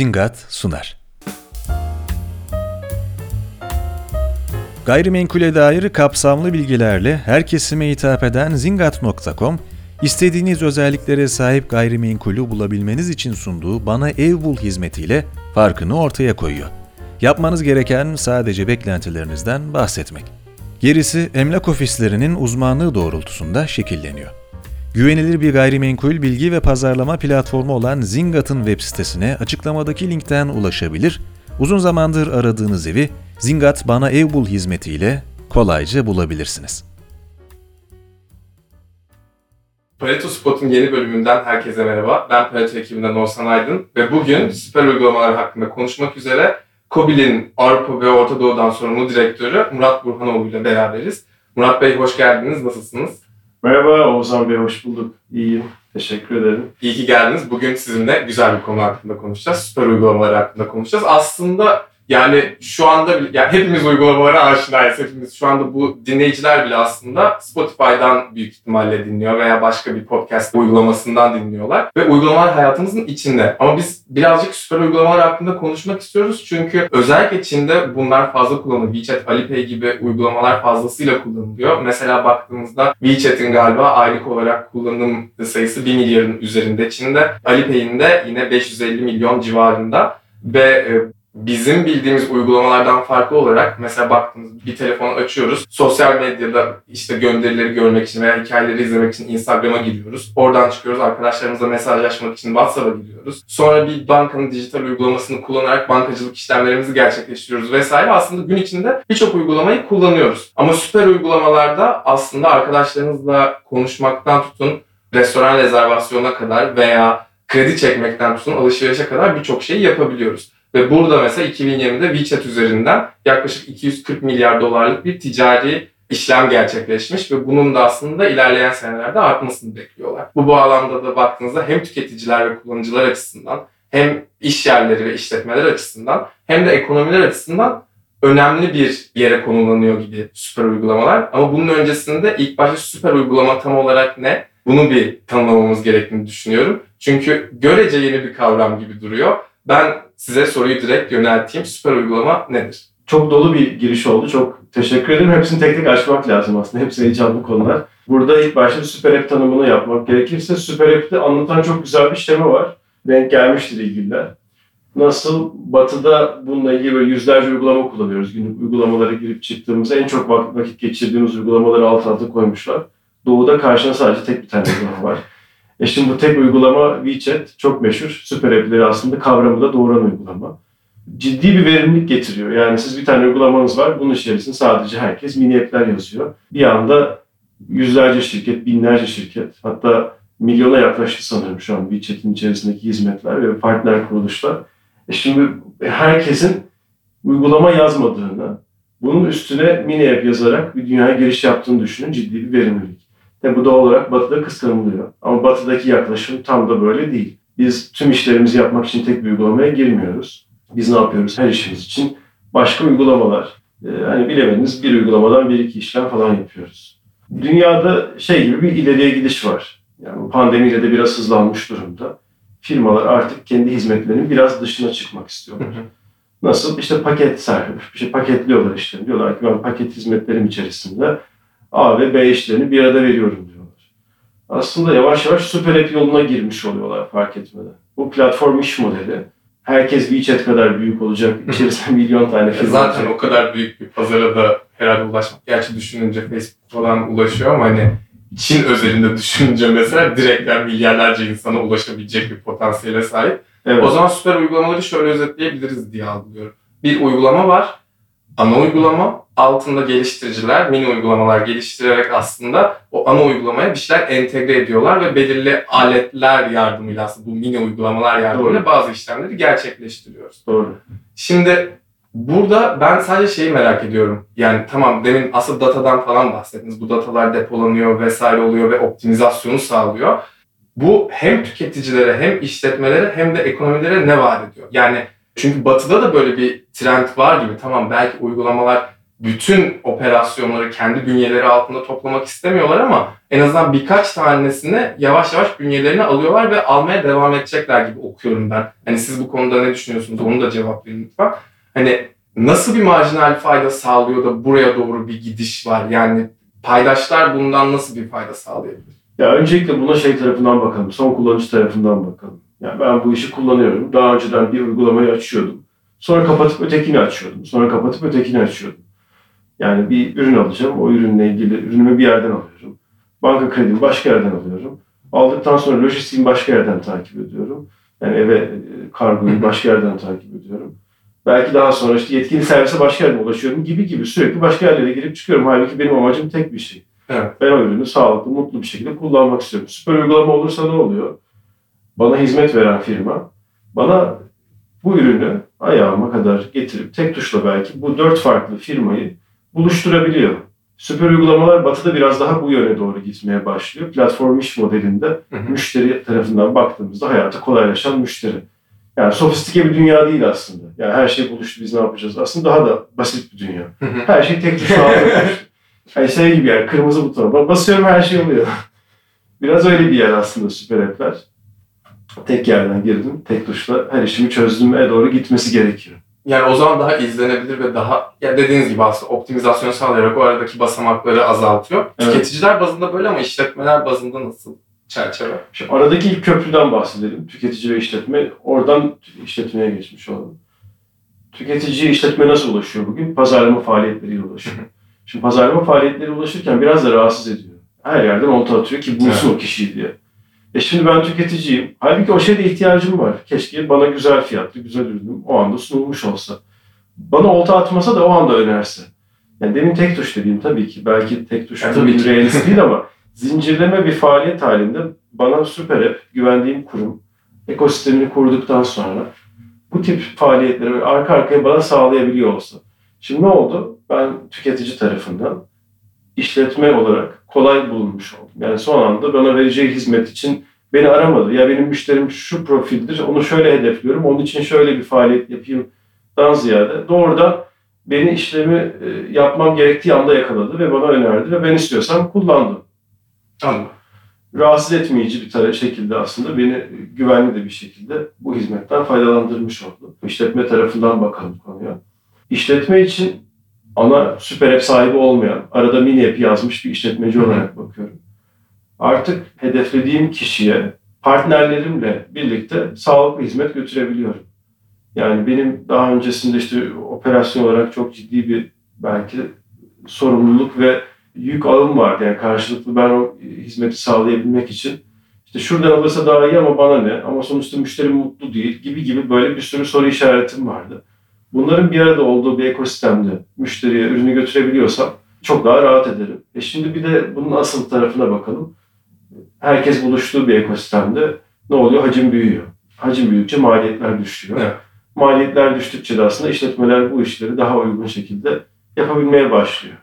Zingat sunar. Gayrimenkule dair kapsamlı bilgilerle her kesime hitap eden zingat.com, istediğiniz özelliklere sahip gayrimenkulü bulabilmeniz için sunduğu Bana Ev Bul hizmetiyle farkını ortaya koyuyor. Yapmanız gereken sadece beklentilerinizden bahsetmek. Gerisi emlak ofislerinin uzmanlığı doğrultusunda şekilleniyor. Güvenilir bir gayrimenkul bilgi ve pazarlama platformu olan Zingat'ın web sitesine açıklamadaki linkten ulaşabilir, uzun zamandır aradığınız evi Zingat Bana Ev Bul hizmetiyle kolayca bulabilirsiniz. Pareto Spot'un yeni bölümünden herkese merhaba. Ben Pareto ekibinden Oğuzhan Aydın ve bugün süper uygulamalar hakkında konuşmak üzere Kobil'in Avrupa ve Orta Doğu'dan sorumlu direktörü Murat Burhanoğlu ile beraberiz. Murat Bey hoş geldiniz, nasılsınız? Merhaba Oğuzhan Bey, hoş bulduk. İyiyim, teşekkür ederim. İyi ki geldiniz. Bugün sizinle güzel bir konu hakkında konuşacağız. Süper uygulamalar hakkında konuşacağız. Aslında yani şu anda yani hepimiz uygulamalara aşinayız. Hepimiz şu anda bu dinleyiciler bile aslında Spotify'dan büyük ihtimalle dinliyor veya başka bir podcast uygulamasından dinliyorlar. Ve uygulamalar hayatımızın içinde. Ama biz birazcık süper uygulamalar hakkında konuşmak istiyoruz. Çünkü özellikle Çin'de bunlar fazla kullanılıyor. WeChat, Alipay gibi uygulamalar fazlasıyla kullanılıyor. Mesela baktığımızda WeChat'in galiba aylık olarak kullanım sayısı 1 milyarın üzerinde Çin'de. Alipay'in de yine 550 milyon civarında. Ve e, bizim bildiğimiz uygulamalardan farklı olarak mesela baktığınız bir telefonu açıyoruz. Sosyal medyada işte gönderileri görmek için veya hikayeleri izlemek için Instagram'a giriyoruz. Oradan çıkıyoruz arkadaşlarımızla mesajlaşmak için WhatsApp'a giriyoruz. Sonra bir bankanın dijital uygulamasını kullanarak bankacılık işlemlerimizi gerçekleştiriyoruz vesaire. Aslında gün içinde birçok uygulamayı kullanıyoruz. Ama süper uygulamalarda aslında arkadaşlarınızla konuşmaktan tutun restoran rezervasyonuna kadar veya kredi çekmekten tutun alışverişe kadar birçok şeyi yapabiliyoruz. Ve burada mesela 2020'de WeChat üzerinden yaklaşık 240 milyar dolarlık bir ticari işlem gerçekleşmiş ve bunun da aslında ilerleyen senelerde artmasını bekliyorlar. Bu bağlamda da baktığınızda hem tüketiciler ve kullanıcılar açısından hem iş yerleri ve işletmeler açısından hem de ekonomiler açısından önemli bir yere konulanıyor gibi süper uygulamalar. Ama bunun öncesinde ilk başta süper uygulama tam olarak ne? Bunu bir tanımlamamız gerektiğini düşünüyorum. Çünkü görece yeni bir kavram gibi duruyor. Ben size soruyu direkt yönelteyim. Süper uygulama nedir? Çok dolu bir giriş oldu. Çok teşekkür ederim. Hepsini tek tek açmak lazım aslında. Hepsi heyecanlı konular. Burada ilk başta Süper App tanımını yapmak gerekirse Süper App'te anlatan çok güzel bir işlemi var. Denk gelmiştir ilgililer. Nasıl Batı'da bununla ilgili böyle yüzlerce uygulama kullanıyoruz. Günlük uygulamalara girip çıktığımızda en çok vakit geçirdiğimiz uygulamaları alt alta koymuşlar. Doğu'da karşına sadece tek bir tane uygulama var. E şimdi bu tek uygulama WeChat çok meşhur. Süper app'leri aslında kavramı da doğuran uygulama. Ciddi bir verimlilik getiriyor. Yani siz bir tane uygulamanız var. Bunun içerisinde sadece herkes mini app'ler yazıyor. Bir anda yüzlerce şirket, binlerce şirket hatta milyona yaklaştı sanırım şu an WeChat'in içerisindeki hizmetler ve partner kuruluşlar. E şimdi herkesin uygulama yazmadığını, bunun üstüne mini app yazarak bir dünyaya giriş yaptığını düşünün ciddi bir verimlilik. Ve bu doğal olarak Batı'da kıskanılıyor. Ama Batı'daki yaklaşım tam da böyle değil. Biz tüm işlerimizi yapmak için tek bir uygulamaya girmiyoruz. Biz ne yapıyoruz? Her işimiz için başka uygulamalar. Ee, hani bilemediniz bir uygulamadan bir iki işlem falan yapıyoruz. Dünyada şey gibi bir ileriye gidiş var. Yani pandemiyle de biraz hızlanmış durumda. Firmalar artık kendi hizmetlerinin biraz dışına çıkmak istiyorlar. Nasıl? İşte paket sahibi, işte paketliyorlar işte. Diyorlar ki ben paket hizmetlerim içerisinde A ve B işlerini bir arada veriyorum diyorlar. Aslında yavaş yavaş süper app yoluna girmiş oluyorlar fark etmeden. Bu platform iş modeli. Herkes WeChat kadar büyük olacak. İçerisinde milyon tane firma Zaten o kadar büyük bir pazara da herhalde ulaşmak. Gerçi düşününce Facebook falan ulaşıyor ama hani Çin özelinde düşününce mesela direktler milyarlarca insana ulaşabilecek bir potansiyele sahip. Evet. O zaman süper uygulamaları şöyle özetleyebiliriz diye algılıyorum. Bir uygulama var ana uygulama, altında geliştiriciler mini uygulamalar geliştirerek aslında o ana uygulamaya bir şeyler entegre ediyorlar ve belirli aletler yardımıyla aslında bu mini uygulamalar yardımıyla Doğru. bazı işlemleri gerçekleştiriyoruz. Doğru. Şimdi burada ben sadece şeyi merak ediyorum. Yani tamam demin asıl datadan falan bahsettiniz. Bu datalar depolanıyor vesaire oluyor ve optimizasyonu sağlıyor. Bu hem tüketicilere hem işletmelere hem de ekonomilere ne vaat ediyor? Yani çünkü batıda da böyle bir trend var gibi. Tamam belki uygulamalar bütün operasyonları kendi bünyeleri altında toplamak istemiyorlar ama en azından birkaç tanesini yavaş yavaş bünyelerine alıyorlar ve almaya devam edecekler gibi okuyorum ben. Hani siz bu konuda ne düşünüyorsunuz? Onu da cevaplayın lütfen. Hani nasıl bir marjinal fayda sağlıyor da buraya doğru bir gidiş var? Yani paydaşlar bundan nasıl bir fayda sağlayabilir? Ya öncelikle buna şey tarafından bakalım, son kullanıcı tarafından bakalım. Yani ben bu işi kullanıyorum. Daha önceden bir uygulamayı açıyordum. Sonra kapatıp ötekini açıyordum. Sonra kapatıp ötekini açıyordum. Yani bir ürün alacağım. O ürünle ilgili ürünümü bir yerden alıyorum. Banka kredimi başka yerden alıyorum. Aldıktan sonra lojistiğimi başka yerden takip ediyorum. Yani eve e, kargoyu başka yerden takip ediyorum. Belki daha sonra işte yetkili servise başka yerden ulaşıyorum gibi gibi sürekli başka yerlere girip çıkıyorum. Halbuki benim amacım tek bir şey. Evet. Ben o ürünü sağlıklı, mutlu bir şekilde kullanmak istiyorum. Süper uygulama olursa ne oluyor? Bana hizmet veren firma bana bu ürünü ayağıma kadar getirip tek tuşla belki bu dört farklı firmayı buluşturabiliyor. Süper uygulamalar batıda biraz daha bu yöne doğru gitmeye başlıyor. Platform iş modelinde Hı hı. müşteri tarafından baktığımızda hayatı kolaylaşan müşteri. Yani sofistike bir dünya değil aslında. Yani her şey buluştu biz ne yapacağız? Aslında daha da basit bir dünya. Hı hı. Her şey tek tuşla. Yani şey gibi yani kırmızı butona basıyorum her şey oluyor. Biraz öyle bir yer aslında süper app'ler. Tek yerden girdim, tek tuşla her işimi çözdüğüme doğru gitmesi gerekiyor. Yani o zaman daha izlenebilir ve daha ya dediğiniz gibi aslında optimizasyon sağlayarak o aradaki basamakları azaltıyor. Evet. Tüketiciler bazında böyle ama işletmeler bazında nasıl çerçeve? Şimdi aradaki ilk köprüden bahsedelim. Tüketici ve işletme. Oradan işletmeye geçmiş olalım. Tüketiciye işletme nasıl ulaşıyor bugün? Pazarlama faaliyetleriyle ulaşıyor. Şimdi pazarlama faaliyetleri ulaşırken biraz da rahatsız ediyor. Her yerden olta atıyor ki bulsun o kişiyi diye. E şimdi ben tüketiciyim. Halbuki o şeyde ihtiyacım var. Keşke bana güzel fiyatlı, güzel ürünüm o anda sunulmuş olsa. Bana olta atmasa da o anda önerse. Yani demin tek tuş dediğim tabii ki. Belki tek tuş Yani tabii realist değil ama zincirleme bir faaliyet halinde bana süper app, güvendiğim kurum, ekosistemini kurduktan sonra bu tip faaliyetleri arka arkaya bana sağlayabiliyor olsa. Şimdi ne oldu? Ben tüketici tarafından işletme olarak kolay bulunmuş oldum. Yani son anda bana vereceği hizmet için beni aramadı. Ya benim müşterim şu profildir, onu şöyle hedefliyorum, onun için şöyle bir faaliyet yapayım dan ziyade doğrudan beni işlemi e, yapmam gerektiği anda yakaladı ve bana önerdi ve ben istiyorsam kullandım. Anladım. Rahatsız etmeyici bir tane şekilde aslında beni güvenli de bir şekilde bu hizmetten faydalandırmış oldu. İşletme tarafından bakalım konuya. İşletme için ana süper app sahibi olmayan, arada mini app yazmış bir işletmeci olarak bakıyorum. Artık hedeflediğim kişiye partnerlerimle birlikte sağlıklı hizmet götürebiliyorum. Yani benim daha öncesinde işte operasyon olarak çok ciddi bir belki sorumluluk ve yük ağım vardı. Yani karşılıklı ben o hizmeti sağlayabilmek için işte şuradan alırsa daha iyi ama bana ne? Ama sonuçta müşteri mutlu değil gibi gibi böyle bir sürü soru işaretim vardı. Bunların bir arada olduğu bir ekosistemde müşteriye ürünü götürebiliyorsam çok daha rahat ederim. E şimdi bir de bunun asıl tarafına bakalım. Herkes buluştuğu bir ekosistemde ne oluyor? Hacim büyüyor. Hacim büyüdükçe maliyetler düşüyor. Evet. Maliyetler düştükçe de aslında işletmeler bu işleri daha uygun şekilde yapabilmeye başlıyor.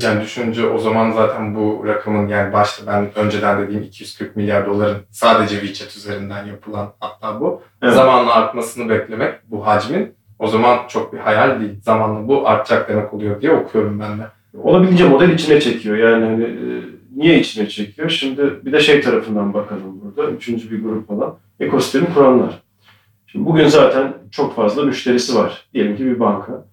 Yani düşününce o zaman zaten bu rakamın yani başta ben önceden dediğim 240 milyar doların sadece WeChat üzerinden yapılan hatta bu. Evet. Zamanla artmasını beklemek bu hacmin o zaman çok bir hayal değil. Zamanla bu artacak demek oluyor diye okuyorum ben de. olabildiğince model içine çekiyor. Yani hani, e, niye içine çekiyor? Şimdi bir de şey tarafından bakalım burada. Üçüncü bir grup olan ekosistemi kuranlar. Şimdi bugün zaten çok fazla müşterisi var. Diyelim ki bir banka.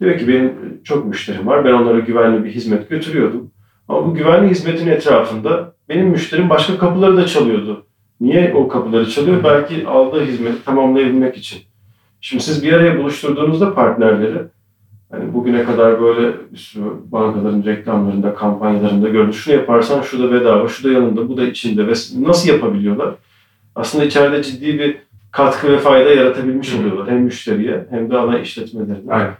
Diyor ki benim çok müşterim var. Ben onlara güvenli bir hizmet götürüyordum. Ama bu güvenli hizmetin etrafında benim müşterim başka kapıları da çalıyordu. Niye o kapıları çalıyor? Belki aldığı hizmeti tamamlayabilmek için. Şimdi siz bir araya buluşturduğunuzda partnerleri Hani bugüne kadar böyle bir sürü bankaların reklamlarında, kampanyalarında gördüm. Şunu yaparsan şu da bedava, şu da yanında, bu da içinde ve nasıl yapabiliyorlar? Aslında içeride ciddi bir katkı ve fayda yaratabilmiş oluyorlar. Hem müşteriye hem de ana işletmelerine. Aynen.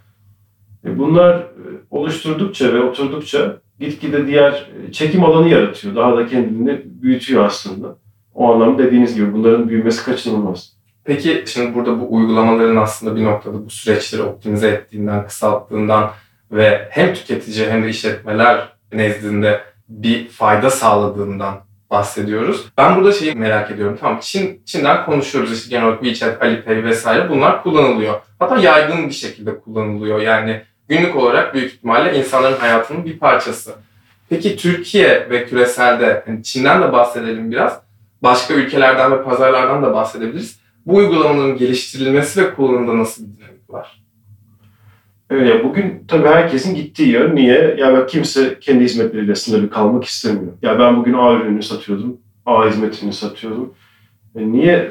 E Bunlar e, oluşturdukça ve oturdukça gitgide diğer e, çekim alanı yaratıyor. Daha da kendini büyütüyor aslında. O anlamda dediğiniz gibi bunların büyümesi kaçınılmaz. Peki şimdi burada bu uygulamaların aslında bir noktada bu süreçleri optimize ettiğinden, kısalttığından ve hem tüketici hem de işletmeler nezdinde bir fayda sağladığından bahsediyoruz. Ben burada şeyi merak ediyorum. Tamam Çin, Çin'den konuşuyoruz işte genel olarak WeChat, Alipay vesaire bunlar kullanılıyor. Hatta yaygın bir şekilde kullanılıyor. Yani günlük olarak büyük ihtimalle insanların hayatının bir parçası. Peki Türkiye ve küreselde, yani Çin'den de bahsedelim biraz, başka ülkelerden ve pazarlardan da bahsedebiliriz. Bu uygulamanın geliştirilmesi ve kullanımında nasıl bir dinamik var? Ya bugün tabii herkesin gittiği yön niye? Ya bak kimse kendi hizmetleriyle sınırlı kalmak istemiyor. Ya ben bugün A ürünü satıyordum, A hizmetini satıyordum. E niye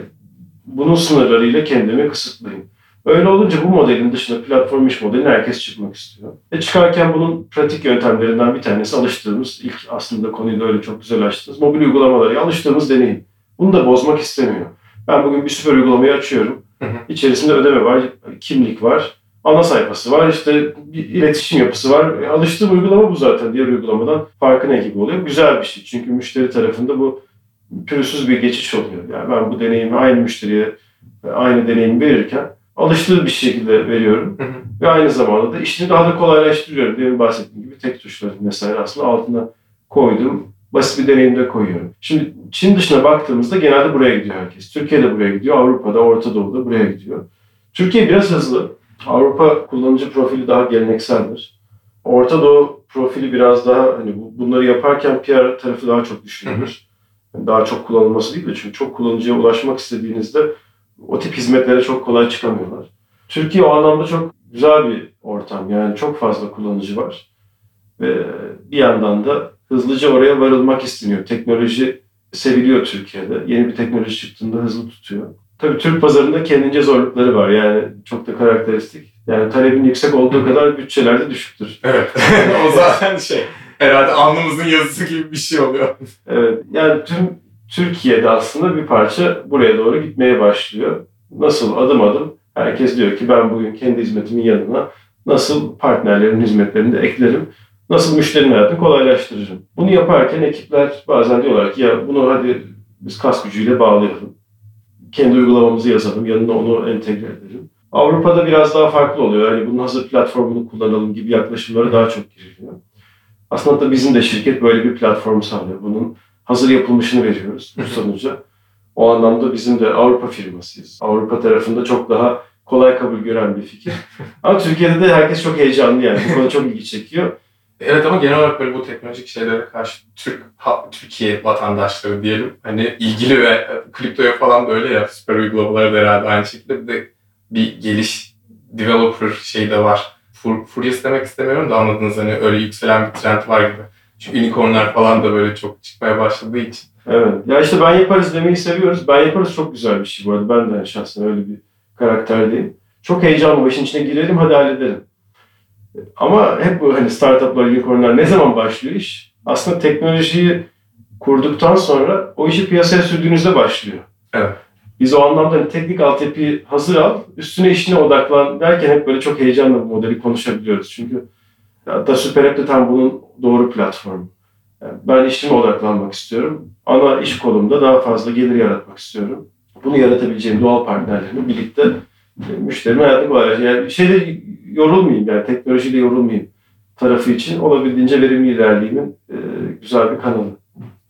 bunun sınırlarıyla kendimi kısıtlayayım? Öyle olunca bu modelin dışında platform iş modeline herkes çıkmak istiyor. E çıkarken bunun pratik yöntemlerinden bir tanesi alıştığımız, ilk aslında konuyu da öyle çok güzel açtınız. Mobil uygulamaları alıştığımız deneyim. Bunu da bozmak istemiyor. Ben bugün bir süper uygulamayı açıyorum. Hı hı. İçerisinde ödeme var, kimlik var, ana sayfası var, işte bir iletişim yapısı var. E, alıştığım uygulama bu zaten. Diğer uygulamadan farkı ne gibi oluyor? Güzel bir şey. Çünkü müşteri tarafında bu pürüzsüz bir geçiş oluyor. Yani ben bu deneyimi aynı müşteriye e, aynı deneyimi verirken alıştığı bir şekilde veriyorum. Hı hı. Ve aynı zamanda da işini daha da kolaylaştırıyorum. Demin bahsettiğim gibi tek tuşların vesaire aslında altına koydum. Basit bir deneyimde koyuyorum. Şimdi Çin dışına baktığımızda genelde buraya gidiyor herkes. Türkiye'de buraya gidiyor, Avrupa'da, Orta Doğu'da buraya gidiyor. Türkiye biraz hızlı. Avrupa kullanıcı profili daha gelenekseldir. Orta Doğu profili biraz daha hani bu- bunları yaparken PR tarafı daha çok düşünülür. Yani Daha çok kullanılması değil de çünkü çok kullanıcıya ulaşmak istediğinizde o tip hizmetlere çok kolay çıkamıyorlar. Türkiye o anlamda çok güzel bir ortam. Yani çok fazla kullanıcı var. Ve bir yandan da hızlıca oraya varılmak isteniyor. Teknoloji seviliyor Türkiye'de. Yeni bir teknoloji çıktığında hızlı tutuyor. Tabii Türk pazarında kendince zorlukları var. Yani çok da karakteristik. Yani talebin yüksek olduğu kadar bütçeler de düşüktür. Evet. o zaten şey, herhalde alnımızın yazısı gibi bir şey oluyor. Evet, yani tüm Türkiye'de aslında bir parça buraya doğru gitmeye başlıyor. Nasıl adım adım herkes diyor ki ben bugün kendi hizmetimin yanına nasıl partnerlerin hizmetlerini de eklerim, nasıl müşterinin hayatını kolaylaştırırım. Bunu yaparken ekipler bazen diyorlar ki ya bunu hadi biz kas gücüyle bağlayalım. Kendi uygulamamızı yazalım, yanına onu entegre edelim. Avrupa'da biraz daha farklı oluyor. Yani bunun hazır platformunu kullanalım gibi yaklaşımları daha çok giriliyor. Aslında da bizim de şirket böyle bir platform sağlıyor. Bunun hazır yapılmışını veriyoruz bu sonuca. O anlamda bizim de Avrupa firmasıyız. Avrupa tarafında çok daha kolay kabul gören bir fikir. Ama Türkiye'de de herkes çok heyecanlı yani. Bu konu çok ilgi çekiyor. Evet ama genel olarak böyle bu teknolojik şeylere karşı Türk ha- Türkiye vatandaşları diyelim hani ilgili ve e, kriptoya falan da öyle ya süper uygulamaları da herhalde aynı şekilde bir de bir geliş developer şey de var. Fur, furious demek istemiyorum da anladınız hani öyle yükselen bir trend var gibi. Çünkü unicornlar falan da böyle çok çıkmaya başladığı için. Evet. Ya işte ben yaparız demeyi seviyoruz. Ben yaparız çok güzel bir şey bu arada. Ben de şahsen öyle bir karakterdeyim. Çok heyecanlı. Bu işin içine girelim hadi halledelim. Ama hep bu hani startuplar, unicornlar ne zaman başlıyor iş? Aslında teknolojiyi kurduktan sonra o işi piyasaya sürdüğünüzde başlıyor. Evet. Biz o anlamda hani teknik altyapıyı hazır al, üstüne işine odaklan derken hep böyle çok heyecanla bu modeli konuşabiliyoruz. Çünkü hatta Super App de tam bunun doğru platformu. Yani ben işime odaklanmak istiyorum. Ana iş kolumda daha fazla gelir yaratmak istiyorum. Bunu yaratabileceğim doğal partnerlerimle birlikte e, müşterinin hayatını kolaylaştırıyor. Yani şeyde yorulmayayım yani teknolojiyle yorulmayayım tarafı için olabildiğince verimli ilerleyimin e, güzel bir kanalı.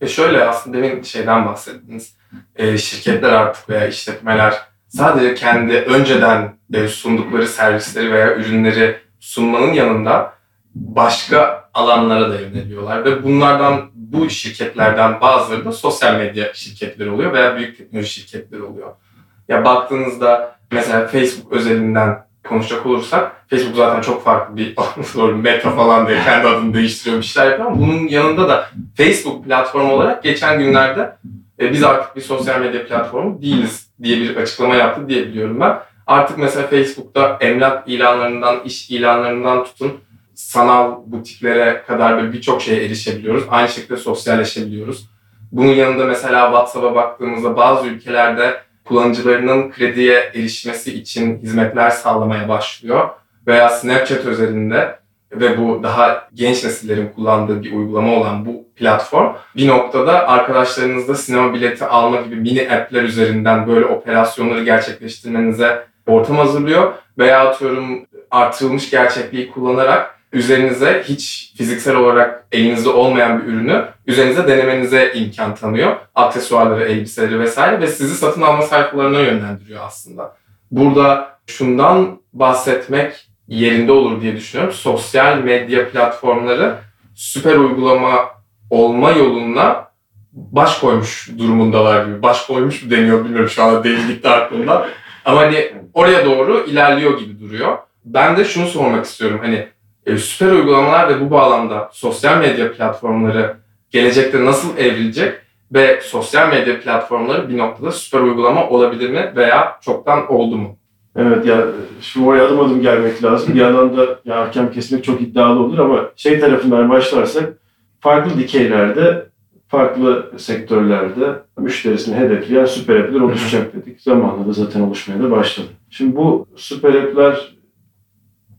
E şöyle aslında demin şeyden bahsettiniz. E, şirketler artık veya işletmeler sadece kendi önceden sundukları servisleri veya ürünleri sunmanın yanında başka alanlara da yöneliyorlar ve bunlardan bu şirketlerden bazıları da sosyal medya şirketleri oluyor veya büyük teknoloji şirketleri oluyor. Ya baktığınızda mesela Facebook özelinden konuşacak olursak Facebook zaten çok farklı bir doğru meta falan diye kendi adını değiştiriyor bir şeyler yapıyor ama bunun yanında da Facebook platformu olarak geçen günlerde e, biz artık bir sosyal medya platformu değiliz diye bir açıklama yaptı diye biliyorum ben. Artık mesela Facebook'ta emlak ilanlarından, iş ilanlarından tutun sanal butiklere kadar böyle birçok şeye erişebiliyoruz. Aynı şekilde sosyalleşebiliyoruz. Bunun yanında mesela WhatsApp'a baktığımızda bazı ülkelerde kullanıcılarının krediye erişmesi için hizmetler sağlamaya başlıyor. Veya Snapchat özelinde ve bu daha genç nesillerin kullandığı bir uygulama olan bu platform bir noktada arkadaşlarınızla sinema bileti alma gibi mini app'ler üzerinden böyle operasyonları gerçekleştirmenize ortam hazırlıyor. Veya atıyorum artırılmış gerçekliği kullanarak üzerinize hiç fiziksel olarak elinizde olmayan bir ürünü üzerinize denemenize imkan tanıyor. Aksesuarları, elbiseleri vesaire ve sizi satın alma sayfalarına yönlendiriyor aslında. Burada şundan bahsetmek yerinde olur diye düşünüyorum. Sosyal medya platformları süper uygulama olma yoluna baş koymuş durumundalar gibi. Baş koymuş mu deniyor bilmiyorum şu anda değillikte aklımda. Ama hani oraya doğru ilerliyor gibi duruyor. Ben de şunu sormak istiyorum. Hani e, süper uygulamalar ve bu bağlamda sosyal medya platformları gelecekte nasıl evrilecek ve sosyal medya platformları bir noktada süper uygulama olabilir mi veya çoktan oldu mu? Evet ya şu oraya adım adım gelmek lazım. Bir yandan da ya hakem kesmek çok iddialı olur ama şey tarafından başlarsak farklı dikeylerde, farklı sektörlerde müşterisini hedefleyen süper app'ler oluşacak dedik. Zamanla da zaten oluşmaya da başladı. Şimdi bu süper app'ler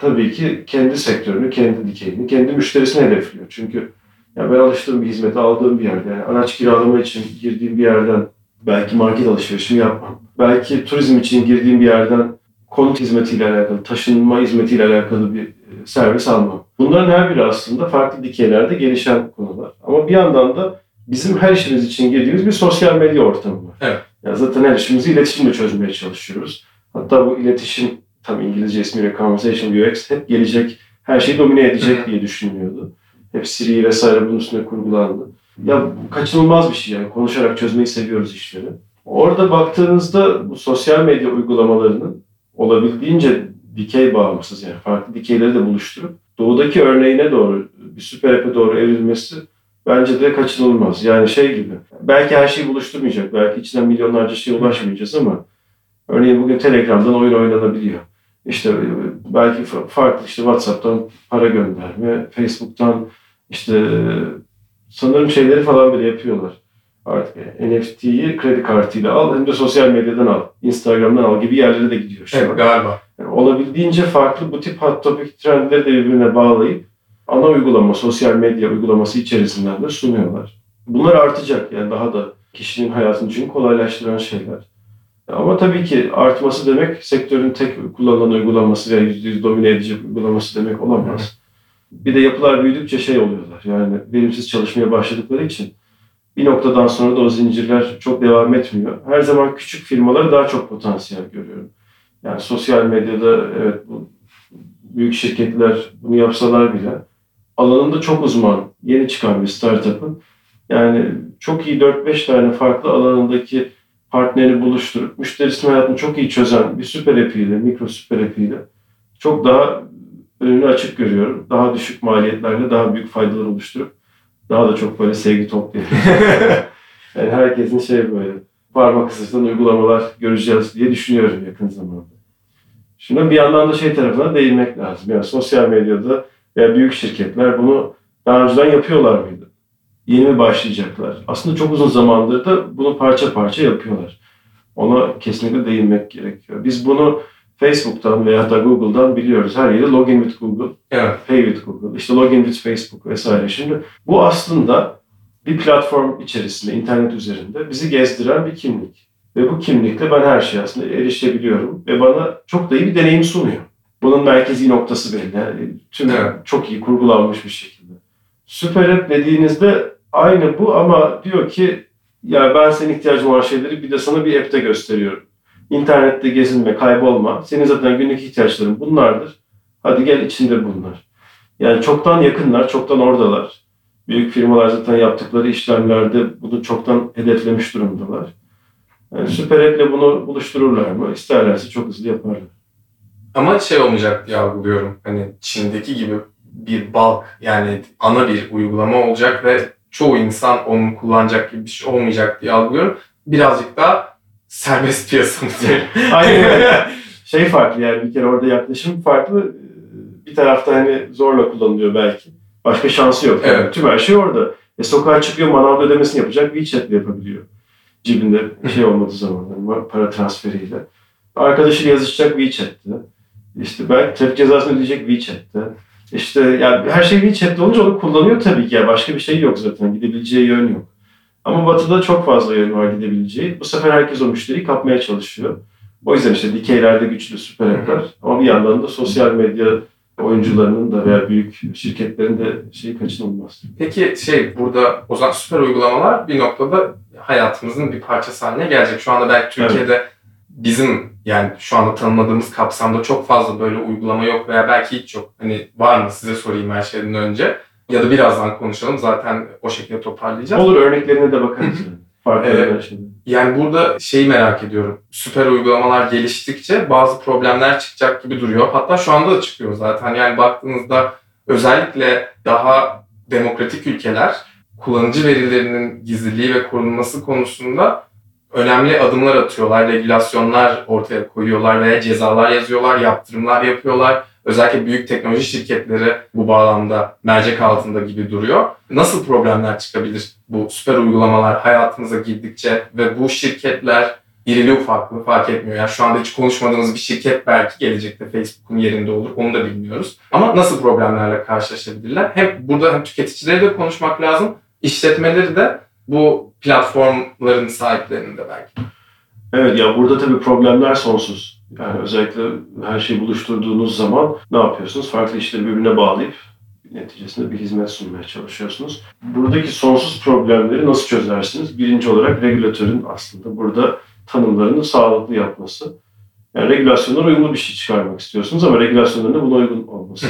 tabii ki kendi sektörünü, kendi dikeyini, kendi müşterisini hedefliyor. Çünkü ya ben alıştığım bir hizmeti aldığım bir yerde, yani araç kiralama için girdiğim bir yerden belki market alışverişimi yapmam. Belki turizm için girdiğim bir yerden konut hizmetiyle alakalı, taşınma hizmetiyle alakalı bir e, servis almam. Bunların her biri aslında farklı dikeylerde gelişen konular. Ama bir yandan da bizim her işimiz için girdiğimiz bir sosyal medya ortamı var. Evet. Yani zaten her işimizi iletişimle çözmeye çalışıyoruz. Hatta bu iletişim, tam İngilizce ismiyle Conversation UX hep gelecek, her şeyi domine edecek diye düşünülüyordu. Hep Siri vesaire bunun üstüne kurgulandı. Ya kaçınılmaz bir şey yani. Konuşarak çözmeyi seviyoruz işleri. Orada baktığınızda bu sosyal medya uygulamalarının olabildiğince dikey bağımsız yani farklı dikeyleri de buluşturup doğudaki örneğine doğru bir süper app'e doğru evrilmesi bence de kaçınılmaz. Yani şey gibi belki her şeyi buluşturmayacak. Belki içinden milyonlarca şeye ulaşmayacağız ama örneğin bugün Telegram'dan oyun oynanabiliyor. İşte belki fa- farklı işte WhatsApp'tan para gönderme, Facebook'tan işte sanırım şeyleri falan bile yapıyorlar. Artık NFT'yi kredi kartıyla al hem de sosyal medyadan al, Instagram'dan al gibi yerlere de gidiyor şu an. Evet galiba. Yani olabildiğince farklı bu tip hot topic trendleri de birbirine bağlayıp ana uygulama, sosyal medya uygulaması içerisinden de sunuyorlar. Bunlar artacak yani daha da kişinin hayatını için kolaylaştıran şeyler. Ama tabii ki artması demek sektörün tek kullanılan uygulaması veya %100 domine edecek uygulaması demek olamaz. Bir de yapılar büyüdükçe şey oluyorlar yani verimsiz çalışmaya başladıkları için bir noktadan sonra da o zincirler çok devam etmiyor. Her zaman küçük firmaları daha çok potansiyel görüyorum. Yani sosyal medyada evet bu büyük şirketler bunu yapsalar bile alanında çok uzman, yeni çıkan bir startup'ın yani çok iyi 4-5 tane farklı alanındaki partneri buluşturup müşterisinin hayatını çok iyi çözen bir süper app'iyle, mikro süper app'iyle çok daha önünü açık görüyorum. Daha düşük maliyetlerle daha büyük faydalar oluşturup daha da çok böyle sevgi topluyor. yani herkesin şey böyle parmak ısırtan uygulamalar göreceğiz diye düşünüyorum yakın zamanda. Şimdi bir yandan da şey tarafına değinmek lazım. Yani sosyal medyada veya büyük şirketler bunu daha önceden yapıyorlar mıydı? Yeni başlayacaklar? Aslında çok uzun zamandır da bunu parça parça yapıyorlar. Ona kesinlikle değinmek gerekiyor. Biz bunu Facebook'tan veya da Google'dan biliyoruz. Her yeri login with Google, Evet. pay with Google, işte login with Facebook vesaire. Şimdi bu aslında bir platform içerisinde, internet üzerinde bizi gezdiren bir kimlik. Ve bu kimlikle ben her şeye aslında erişebiliyorum ve bana çok da iyi bir deneyim sunuyor. Bunun merkezi noktası belli. Yani tüm Evet. çok iyi kurgulanmış bir şekilde. Süper App dediğinizde aynı bu ama diyor ki ya ben senin ihtiyacın olan şeyleri bir de sana bir app'te gösteriyorum. İnternette gezinme, kaybolma. Senin zaten günlük ihtiyaçların bunlardır. Hadi gel içinde bunlar. Yani çoktan yakınlar, çoktan oradalar. Büyük firmalar zaten yaptıkları işlemlerde bunu çoktan hedeflemiş durumdalar. Yani süper app'le bunu buluştururlar mı? İsterlerse çok hızlı yaparlar. Ama şey olmayacak diye algılıyorum. Hani Çin'deki gibi bir bulk yani ana bir uygulama olacak ve çoğu insan onu kullanacak gibi bir şey olmayacak diye algılıyorum. Birazcık daha serbest piyasa mı diyelim. Aynen şey farklı yani bir kere orada yaklaşım farklı. Bir tarafta hani zorla kullanılıyor belki. Başka şansı yok. Yani Evet. Tüm her şey orada. E sokağa çıkıyor manavda ödemesini yapacak WeChat'le yapabiliyor. Cebinde şey olmadığı zaman yani para transferiyle. Arkadaşıyla yazışacak WeChat'te. İşte belki trafik cezasını ödeyecek WeChat'te. İşte yani her şey WeChat'te olunca onu kullanıyor tabii ki. Yani başka bir şey yok zaten. Gidebileceği yön yok. Ama Batı'da çok fazla yön var gidebileceği. Bu sefer herkes o müşteriyi kapmaya çalışıyor. O yüzden işte dikeylerde güçlü süper app'ler. Ama bir yandan da sosyal medya oyuncularının da veya büyük şirketlerin de şeyi kaçınılmaz. Peki şey burada o zaman süper uygulamalar bir noktada hayatımızın bir parçası haline gelecek. Şu anda belki Türkiye'de bizim Yani şu anda tanımladığımız kapsamda çok fazla böyle uygulama yok veya belki hiç yok. Hani var mı size sorayım her şeyden önce. Ya da birazdan konuşalım zaten o şekilde toparlayacağız. Olur örneklerine de bakarız. Farklı Evet. şimdi. Yani burada şeyi merak ediyorum. Süper uygulamalar geliştikçe bazı problemler çıkacak gibi duruyor. Hatta şu anda da çıkıyor zaten. Yani baktığınızda özellikle daha demokratik ülkeler kullanıcı verilerinin gizliliği ve korunması konusunda önemli adımlar atıyorlar. Regülasyonlar ortaya koyuyorlar veya cezalar yazıyorlar, yaptırımlar yapıyorlar. Özellikle büyük teknoloji şirketleri bu bağlamda mercek altında gibi duruyor. Nasıl problemler çıkabilir bu süper uygulamalar hayatımıza girdikçe ve bu şirketler irili ufaklı fark etmiyor. Yani şu anda hiç konuşmadığımız bir şirket belki gelecekte Facebook'un yerinde olur. Onu da bilmiyoruz. Ama nasıl problemlerle karşılaşabilirler? Hem burada hem tüketicileri de konuşmak lazım. işletmeleri de bu platformların sahiplerini de belki. Evet ya burada tabii problemler sonsuz. Yani özellikle her şeyi buluşturduğunuz zaman ne yapıyorsunuz? Farklı işleri birbirine bağlayıp neticesinde bir hizmet sunmaya çalışıyorsunuz. Buradaki sonsuz problemleri nasıl çözersiniz? Birinci olarak regülatörün aslında burada tanımlarını sağlıklı yapması. Yani regülasyonlara uyumlu bir şey çıkarmak istiyorsunuz ama regülasyonların da buna uygun olması,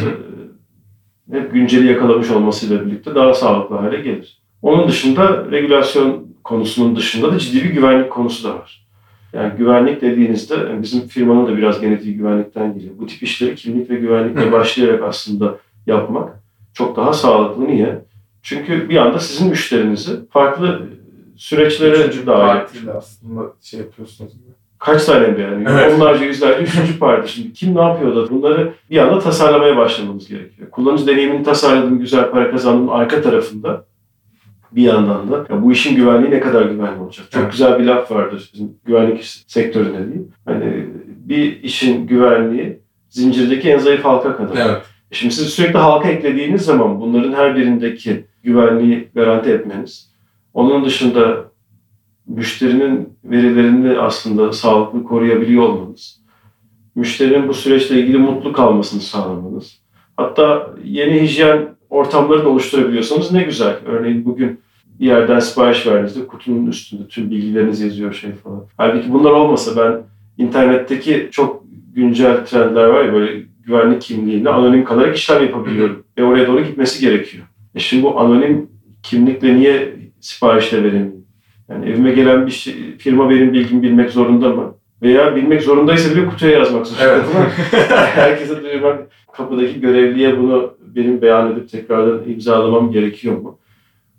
hep günceli yakalamış olmasıyla birlikte daha sağlıklı hale gelir. Onun dışında regülasyon konusunun dışında da ciddi bir güvenlik konusu da var. Yani güvenlik dediğinizde yani bizim firmanın da biraz genetiği güvenlikten geliyor. Bu tip işleri kimlik ve güvenlikle başlayarak aslında yapmak çok daha sağlıklı. Niye? Çünkü bir anda sizin müşterinizi farklı süreçlere Üçüncü dahil partiyle aslında şey yapıyorsunuz gibi. Kaç tane beğeniyor? Evet. Onlarca, yüzlerce üçüncü parti. Şimdi kim ne yapıyor da bunları bir anda tasarlamaya başlamamız gerekiyor. Kullanıcı deneyimini tasarladım, güzel para kazandım arka tarafında bir yandan da ya bu işin güvenliği ne kadar güvenli olacak? Çok Evet. güzel bir laf vardır bizim güvenlik sektöründe diyeyim. Hani bir işin güvenliği zincirdeki en zayıf halka kadar. Evet. Şimdi siz sürekli halka eklediğiniz zaman bunların her birindeki güvenliği garanti etmeniz, onun dışında müşterinin verilerini aslında sağlıklı koruyabiliyor olmanız, müşterinin bu süreçle ilgili mutlu kalmasını sağlamanız, hatta yeni hijyen ortamları da oluşturabiliyorsanız ne güzel. Örneğin bugün bir yerden sipariş verdiğinizde kutunun üstünde tüm bilgileriniz yazıyor şey falan. Halbuki bunlar olmasa ben internetteki çok güncel trendler var ya böyle güvenlik kimliğinde anonim kalarak işlem yapabiliyorum. Ve oraya doğru gitmesi gerekiyor. E şimdi bu anonim kimlikle niye siparişle veremeyeyim? Yani evime gelen bir şey, firma benim bilgimi bilmek zorunda mı? Veya bilmek zorundaysa bile kutuya yazmak zorunda Evet. Herkese duyurmak, kapıdaki görevliye bunu benim beyan edip tekrardan imzalamam gerekiyor mu?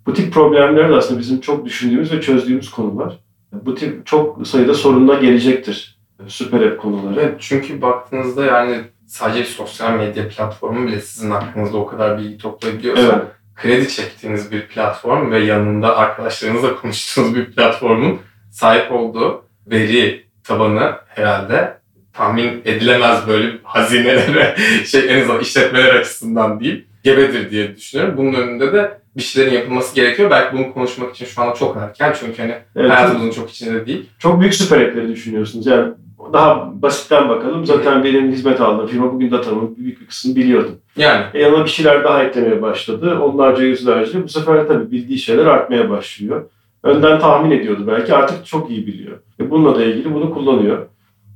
Bu tip problemler de aslında bizim çok düşündüğümüz ve çözdüğümüz konular. Bu tip çok sayıda sorunla gelecektir süper app konuları. Evet, çünkü baktığınızda yani sadece sosyal medya platformu bile sizin hakkınızda o kadar bilgi toplayabiliyorsa Evet. kredi çektiğiniz bir platform ve yanında arkadaşlarınızla konuştuğunuz bir platformun sahip olduğu veri tabanı herhalde tahmin edilemez böyle hazinelere şey en azından işletmeler açısından değil gebedir diye düşünüyorum. Bunun önünde de bir şeylerin yapılması gerekiyor. Belki bunu konuşmak için şu anda çok erken çünkü hani Evet, hayatımızın çok içinde değil. çok büyük süper app'leri düşünüyorsunuz. Yani daha basitten bakalım. Zaten benim hizmet aldığım firma bugün datamın büyük bir kısmını biliyordum. Yani E yanına bir şeyler daha eklemeye başladı. Onlarca yüzlerce. Bu sefer tabii bildiği şeyler artmaya başlıyor. Önden tahmin ediyordu belki artık çok iyi biliyor. E bununla da ilgili bunu kullanıyor.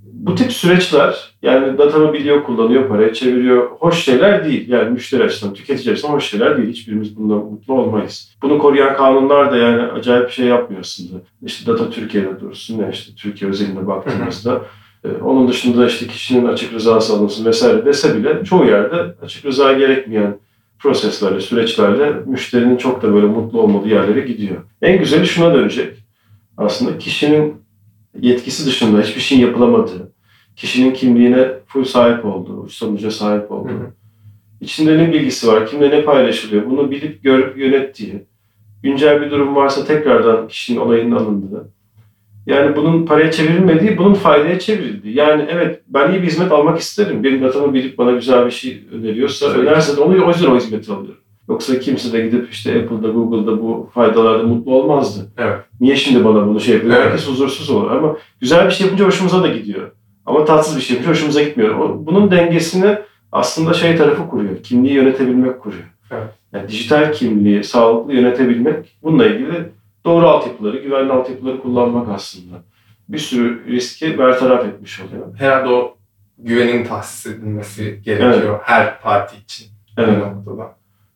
Bu tip süreçler yani datamı biliyor, kullanıyor, paraya çeviriyor. Hoş şeyler değil. Yani müşteri açısından, tüketici açısından hoş şeyler değil. Hiçbirimiz bundan mutlu olmayız. Bunu koruyan kanunlar da yani acayip bir şey yapmıyor aslında. İşte data Türkiye'de dursun. Yani işte Türkiye özelinde baktığımızda ee, Onun dışında işte kişinin açık rızası alınsın vesaire dese bile çoğu yerde açık rıza gerekmeyen proseslerle, süreçlerle müşterinin çok da böyle mutlu olmadığı yerlere gidiyor. En güzeli şuna dönecek. Aslında kişinin yetkisi dışında hiçbir şeyin yapılamadığı, kişinin kimliğine full sahip olduğu, sonuca sahip olduğu, içinde ne bilgisi var, kimle ne paylaşılıyor, bunu bilip görüp yönettiği, güncel bir durum varsa tekrardan kişinin onayının alındığı, yani bunun paraya çevrilmediği, bunun faydaya çevrildiği. Yani evet ben iyi bir hizmet almak isterim. Benim datamı bilip bana güzel bir şey öneriyorsa, Tabii. önerse de onu o yüzden o hizmeti alıyorum. Yoksa kimse de gidip işte Apple'da, Google'da bu faydalarda mutlu olmazdı. Evet. Niye şimdi bana bunu şey yapıyor? Evet. Herkes huzursuz olur ama güzel bir şey yapınca hoşumuza da gidiyor. Ama tatsız bir şey yapınca hoşumuza gitmiyor. Bunun dengesini aslında şey tarafı kuruyor. Kimliği yönetebilmek kuruyor. Evet. Yani dijital kimliği sağlıklı yönetebilmek bununla ilgili doğru altyapıları, güvenli altyapıları kullanmak aslında. bir sürü riski bertaraf etmiş oluyor. Herhalde o güvenin tahsis edilmesi gerekiyor her parti için. Evet. Noktada.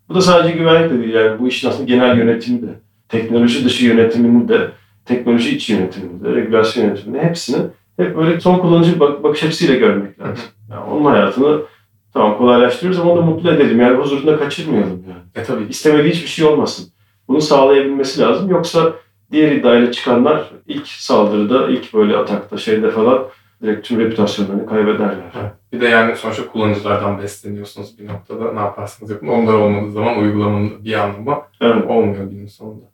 Bu da sadece güvenlik de değil yani bu işin aslında genel yönetimi de, teknoloji dışı yönetimini de, teknoloji içi yönetimini de, regülasyon yönetimini hepsini hep böyle son kullanıcı bak bakış açısıyla görmek lazım. Yani onun hayatını tamam kolaylaştırıyoruz ama onu da mutlu edelim. Yani huzurunda kaçırmayalım yani. E tabii. İstemediği hiçbir şey olmasın. Bunu sağlayabilmesi lazım. Yoksa diğer iddiayla çıkanlar ilk saldırıda, ilk böyle atakta, şeyde falan direkt tüm reputasyonlarını kaybederler. Bir de yani sonuçta kullanıcılardan besleniyorsunuz bir noktada. Ne yaparsanız yapın. Onlar olmadığı zaman uygulamanın bir anlamı Evet. olmuyor günün sonunda.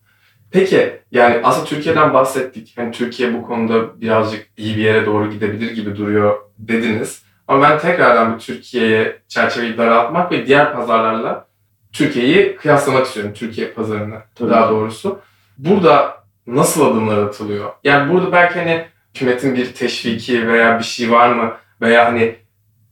Peki yani aslında Türkiye'den bahsettik. Hani Türkiye bu konuda birazcık iyi bir yere doğru gidebilir gibi duruyor dediniz. Ama ben tekrardan bir Türkiye'ye çerçeveyi daraltmak ve diğer pazarlarla Türkiye'yi kıyaslamak istiyorum. Türkiye pazarını Tabii. daha doğrusu. Burada nasıl adımlar atılıyor? Yani burada belki hani hükümetin bir teşviki veya bir şey var mı? Veya hani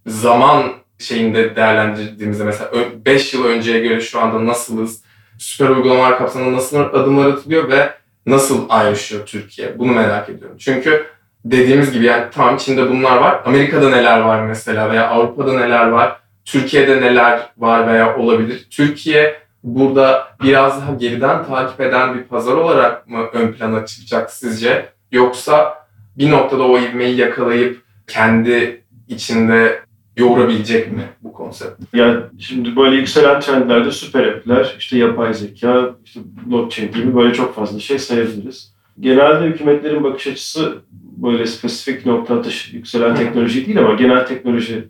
zaman şeyinde değerlendirdiğimizde mesela 5 yıl önceye göre şu anda nasılız? Süper uygulamalar kapsamında nasıl adımlar atılıyor ve nasıl ayrışıyor Türkiye? Bunu merak ediyorum. Çünkü dediğimiz gibi yani tamam Çin'de bunlar var. Amerika'da neler var mesela veya Avrupa'da neler var? Türkiye'de neler var veya olabilir? Türkiye burada biraz daha geriden takip eden bir pazar olarak mı ön plana çıkacak sizce? Yoksa bir noktada o ivmeyi yakalayıp kendi içinde yoğurabilecek mi bu konsept? Yani şimdi böyle yükselen trendlerde süper app'ler, işte yapay zeka, işte blockchain gibi böyle çok fazla şey sayabiliriz. Genelde hükümetlerin bakış açısı böyle spesifik nokta atış yükselen teknoloji değil ama genel teknoloji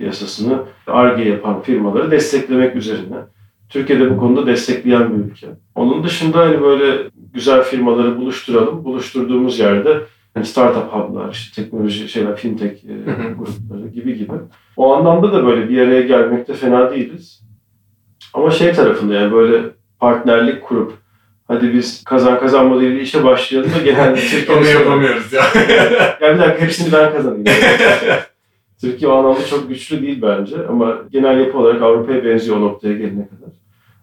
piyasasını ARGE yapan firmaları desteklemek üzerine. Türkiye'de bu konuda destekleyen bir ülke. Onun dışında hani böyle güzel firmaları buluşturalım. Buluşturduğumuz yerde hani startup hub'lar, işte teknoloji şeyler, fintech e, grupları gibi gibi. O anlamda da böyle bir araya gelmekte fena değiliz. Ama şey tarafında yani böyle partnerlik kurup hadi biz kazan kazanma değil işe başlayalım da genelde Türkiye'de Onu yapamıyoruz ya. ya bir dakika hepsini ben kazanayım. Türkiye o anlamda çok güçlü değil bence ama genel yapı olarak Avrupa'ya benziyor o noktaya gelene kadar.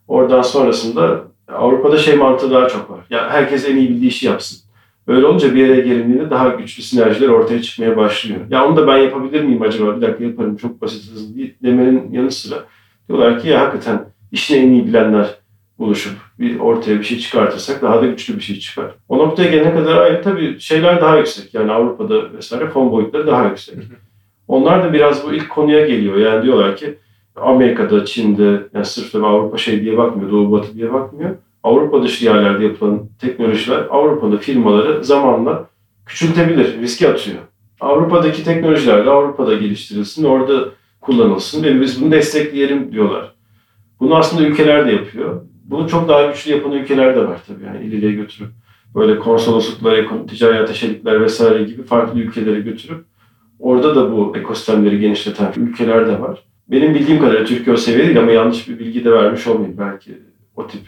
Oradan sonrasında Avrupa'da şey mantığı daha çok var. Ya herkes en iyi bildiği işi yapsın. Böyle olunca bir yere gelindiğinde daha güçlü sinerjiler ortaya çıkmaya başlıyor. Ya onu da ben yapabilir miyim acaba? Bir dakika yaparım çok basit hızlı demenin yanı sıra diyorlar ki ya hakikaten işini en iyi bilenler buluşup bir ortaya bir şey çıkartırsak daha da güçlü bir şey çıkar. O noktaya gelene kadar ayrı tabii şeyler daha yüksek. Yani Avrupa'da vesaire fon boyutları daha yüksek. Onlar da biraz bu ilk konuya geliyor. Yani diyorlar ki Amerika'da, Çin'de, yani sırf tabii Avrupa şey diye bakmıyor, Doğu Batı diye bakmıyor. Avrupa dışı yerlerde yapılan teknolojiler Avrupa'da firmaları zamanla küçültebilir, riske atıyor. Avrupa'daki teknolojiler de Avrupa'da geliştirilsin, orada kullanılsın ve biz bunu destekleyelim diyorlar. Bunu aslında ülkeler de yapıyor. Bunu çok daha güçlü yapan ülkeler de var tabii yani ileriye götürüp böyle konsolosluklar, ekon- ticari ateşelikler vesaire gibi farklı ülkelere götürüp orada da bu ekosistemleri genişleten ülkeler de var. Benim bildiğim kadarıyla Türkiye o seviye ama yanlış bir bilgi de vermiş olmayayım. Belki o tip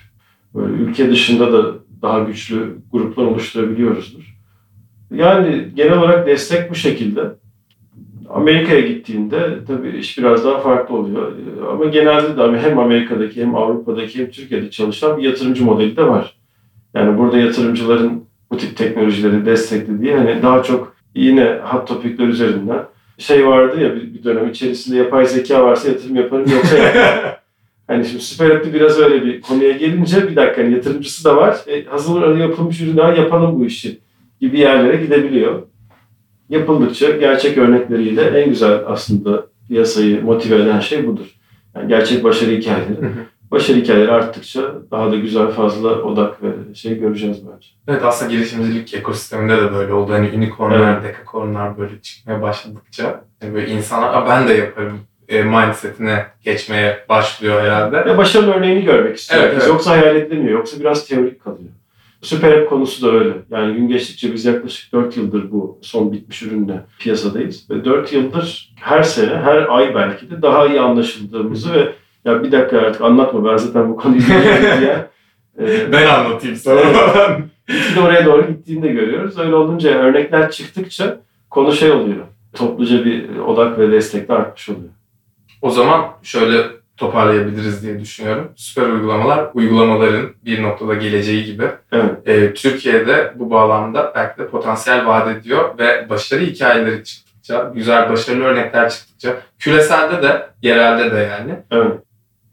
böyle ülke dışında da daha güçlü gruplar oluşturabiliyoruzdur. Yani genel olarak destek bu şekilde. Amerika'ya gittiğinde tabii iş biraz daha farklı oluyor. Ama genelde de hem Amerika'daki hem Avrupa'daki hem Türkiye'de çalışan bir yatırımcı modeli de var. Yani burada yatırımcıların bu tip teknolojileri desteklediği hani daha çok yine hot topikler üzerinden şey vardı ya bir, bir dönem içerisinde yapay zeka varsa yatırım yaparım yoksa. Hani şimdi süper app'te biraz öyle bir konuya gelince bir dakika hani yatırımcısı da var. E, hazır yapılmış ürün daha yapalım bu işi gibi yerlere gidebiliyor. Yapıldıkça gerçek örnekleriyle en güzel aslında piyasayı motive eden şey budur. Yani gerçek başarı hikayeleri. Başarı hikayeleri arttıkça daha da güzel fazla odak ve şey göreceğiz bence. Evet aslında girişimcilik ekosisteminde de böyle oldu. Hani unicornlar, dekakornlar böyle çıkmaya başladıkça hani böyle insanlar "Aa, ben de yaparım e, mindsetine geçmeye başlıyor herhalde. Ve başarılı örneğini görmek istiyor. Evet, evet. Yoksa hayal edilemiyor. Yoksa biraz teorik kalıyor. Süper App konusu da öyle. Yani gün geçtikçe biz yaklaşık 4 yıldır bu son bitmiş ürünle piyasadayız. Ve 4 yıldır her sene, her ay belki de daha iyi anlaşıldığımızı ve ya bir dakika artık anlatma ben zaten bu konuyu diye. e, Ben anlatayım sana. gitgide oraya doğru gittiğini de görüyoruz. Öyle olunca örnekler çıktıkça konu şey oluyor. Topluca bir odak ve destek de artmış oluyor. o zaman şöyle toparlayabiliriz diye düşünüyorum. Süper uygulamalar, uygulamaların bir noktada geleceği gibi. Evet. Ee, Türkiye'de bu bağlamda belki de potansiyel vaat ediyor ve başarı hikayeleri çıktıkça, güzel başarılı örnekler çıktıkça, küreselde de, yerelde de yani Evet.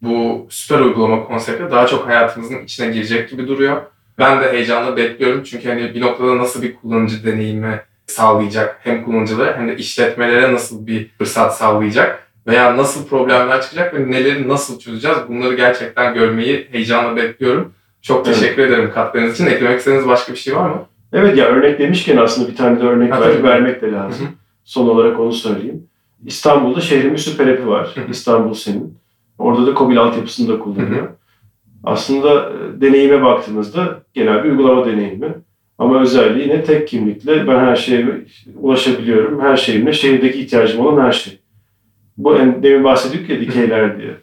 Bu süper uygulama konsepti daha çok hayatımızın içine girecek gibi duruyor. Ben de heyecanla bekliyorum çünkü hani bir noktada nasıl bir kullanıcı deneyimi sağlayacak hem kullanıcılara hem de işletmelere nasıl bir fırsat sağlayacak veya nasıl problemler çıkacak ve neleri nasıl çözeceğiz bunları gerçekten görmeyi heyecanla bekliyorum. Çok Evet. teşekkür ederim katkılarınız için. Eklemek istediğiniz başka bir şey var mı? Evet ya örnek demişken aslında bir tane de örnek Ha, ver- vermek de lazım. Hı hı. Son olarak onu söyleyeyim. İstanbul'da şehrimin süper app'i var. Hı hı. İstanbul senin. Orada da Kobil altyapısını da kullanıyor. Aslında e, deneyime baktığımızda genel bir uygulama deneyimi. Ama özelliği ne tek kimlikle ben her şeye ulaşabiliyorum. Her şeyimle şehirdeki ihtiyacım olan her şey. Bu en, demin bahsediyorduk ya dikeyler diye.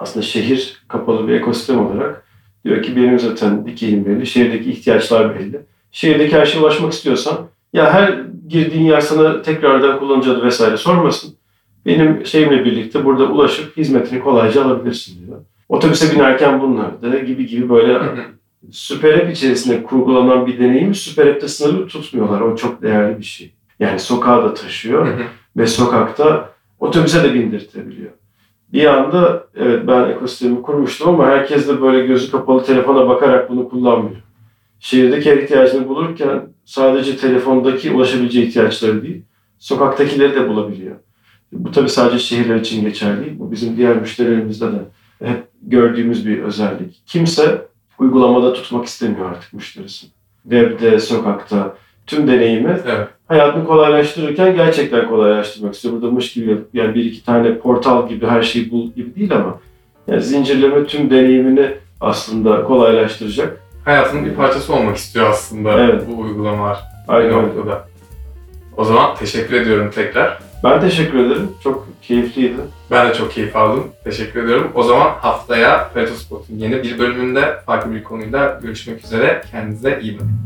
Aslında şehir kapalı bir ekosistem olarak diyor ki benim zaten dikeyim belli, şehirdeki ihtiyaçlar belli. Şehirdeki her şeye ulaşmak istiyorsan ya her girdiğin yer sana tekrardan kullanıcı adı vesaire sormasın. Benim şeyimle birlikte burada ulaşıp hizmetini kolayca alabilirsin diyor. Otobüse binerken bunlar da gibi gibi böyle. Süper App içerisinde kurgulanan bir deneyimi Süper App'te sınırlı tutmuyorlar. O çok değerli bir şey. Yani sokağa da taşıyor ve sokakta otobüse de bindirtebiliyor. Bir anda evet ben ekosistemi kurmuştum ama herkes de böyle gözü kapalı telefona bakarak bunu kullanmıyor. Şehirdeki her ihtiyacını bulurken sadece telefondaki ulaşabileceği ihtiyaçları değil, sokaktakileri de bulabiliyor. Bu tabii sadece şehirler için geçerli değil. Bu bizim diğer müşterilerimizde de hep gördüğümüz bir özellik. Kimse uygulamada tutmak istemiyor artık müşterisini. Webde, sokakta tüm deneyimi Evet. hayatını kolaylaştırırken gerçekten kolaylaştırmak istiyor. Burada mış gibi yapıp yani bir iki tane portal gibi her şeyi bul gibi değil ama yani zincirleme tüm deneyimini aslında kolaylaştıracak. Hayatının bir parçası olmak istiyor aslında Evet. bu uygulamalar. Aynen öyle. O zaman teşekkür ediyorum tekrar. Ben teşekkür ederim. Çok keyifliydi. Ben de çok keyif aldım. Teşekkür ediyorum. O zaman haftaya Peletospot'un yeni bir bölümünde farklı bir konuyla görüşmek üzere. Kendinize iyi bakın.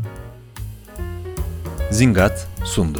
Zingat sundu.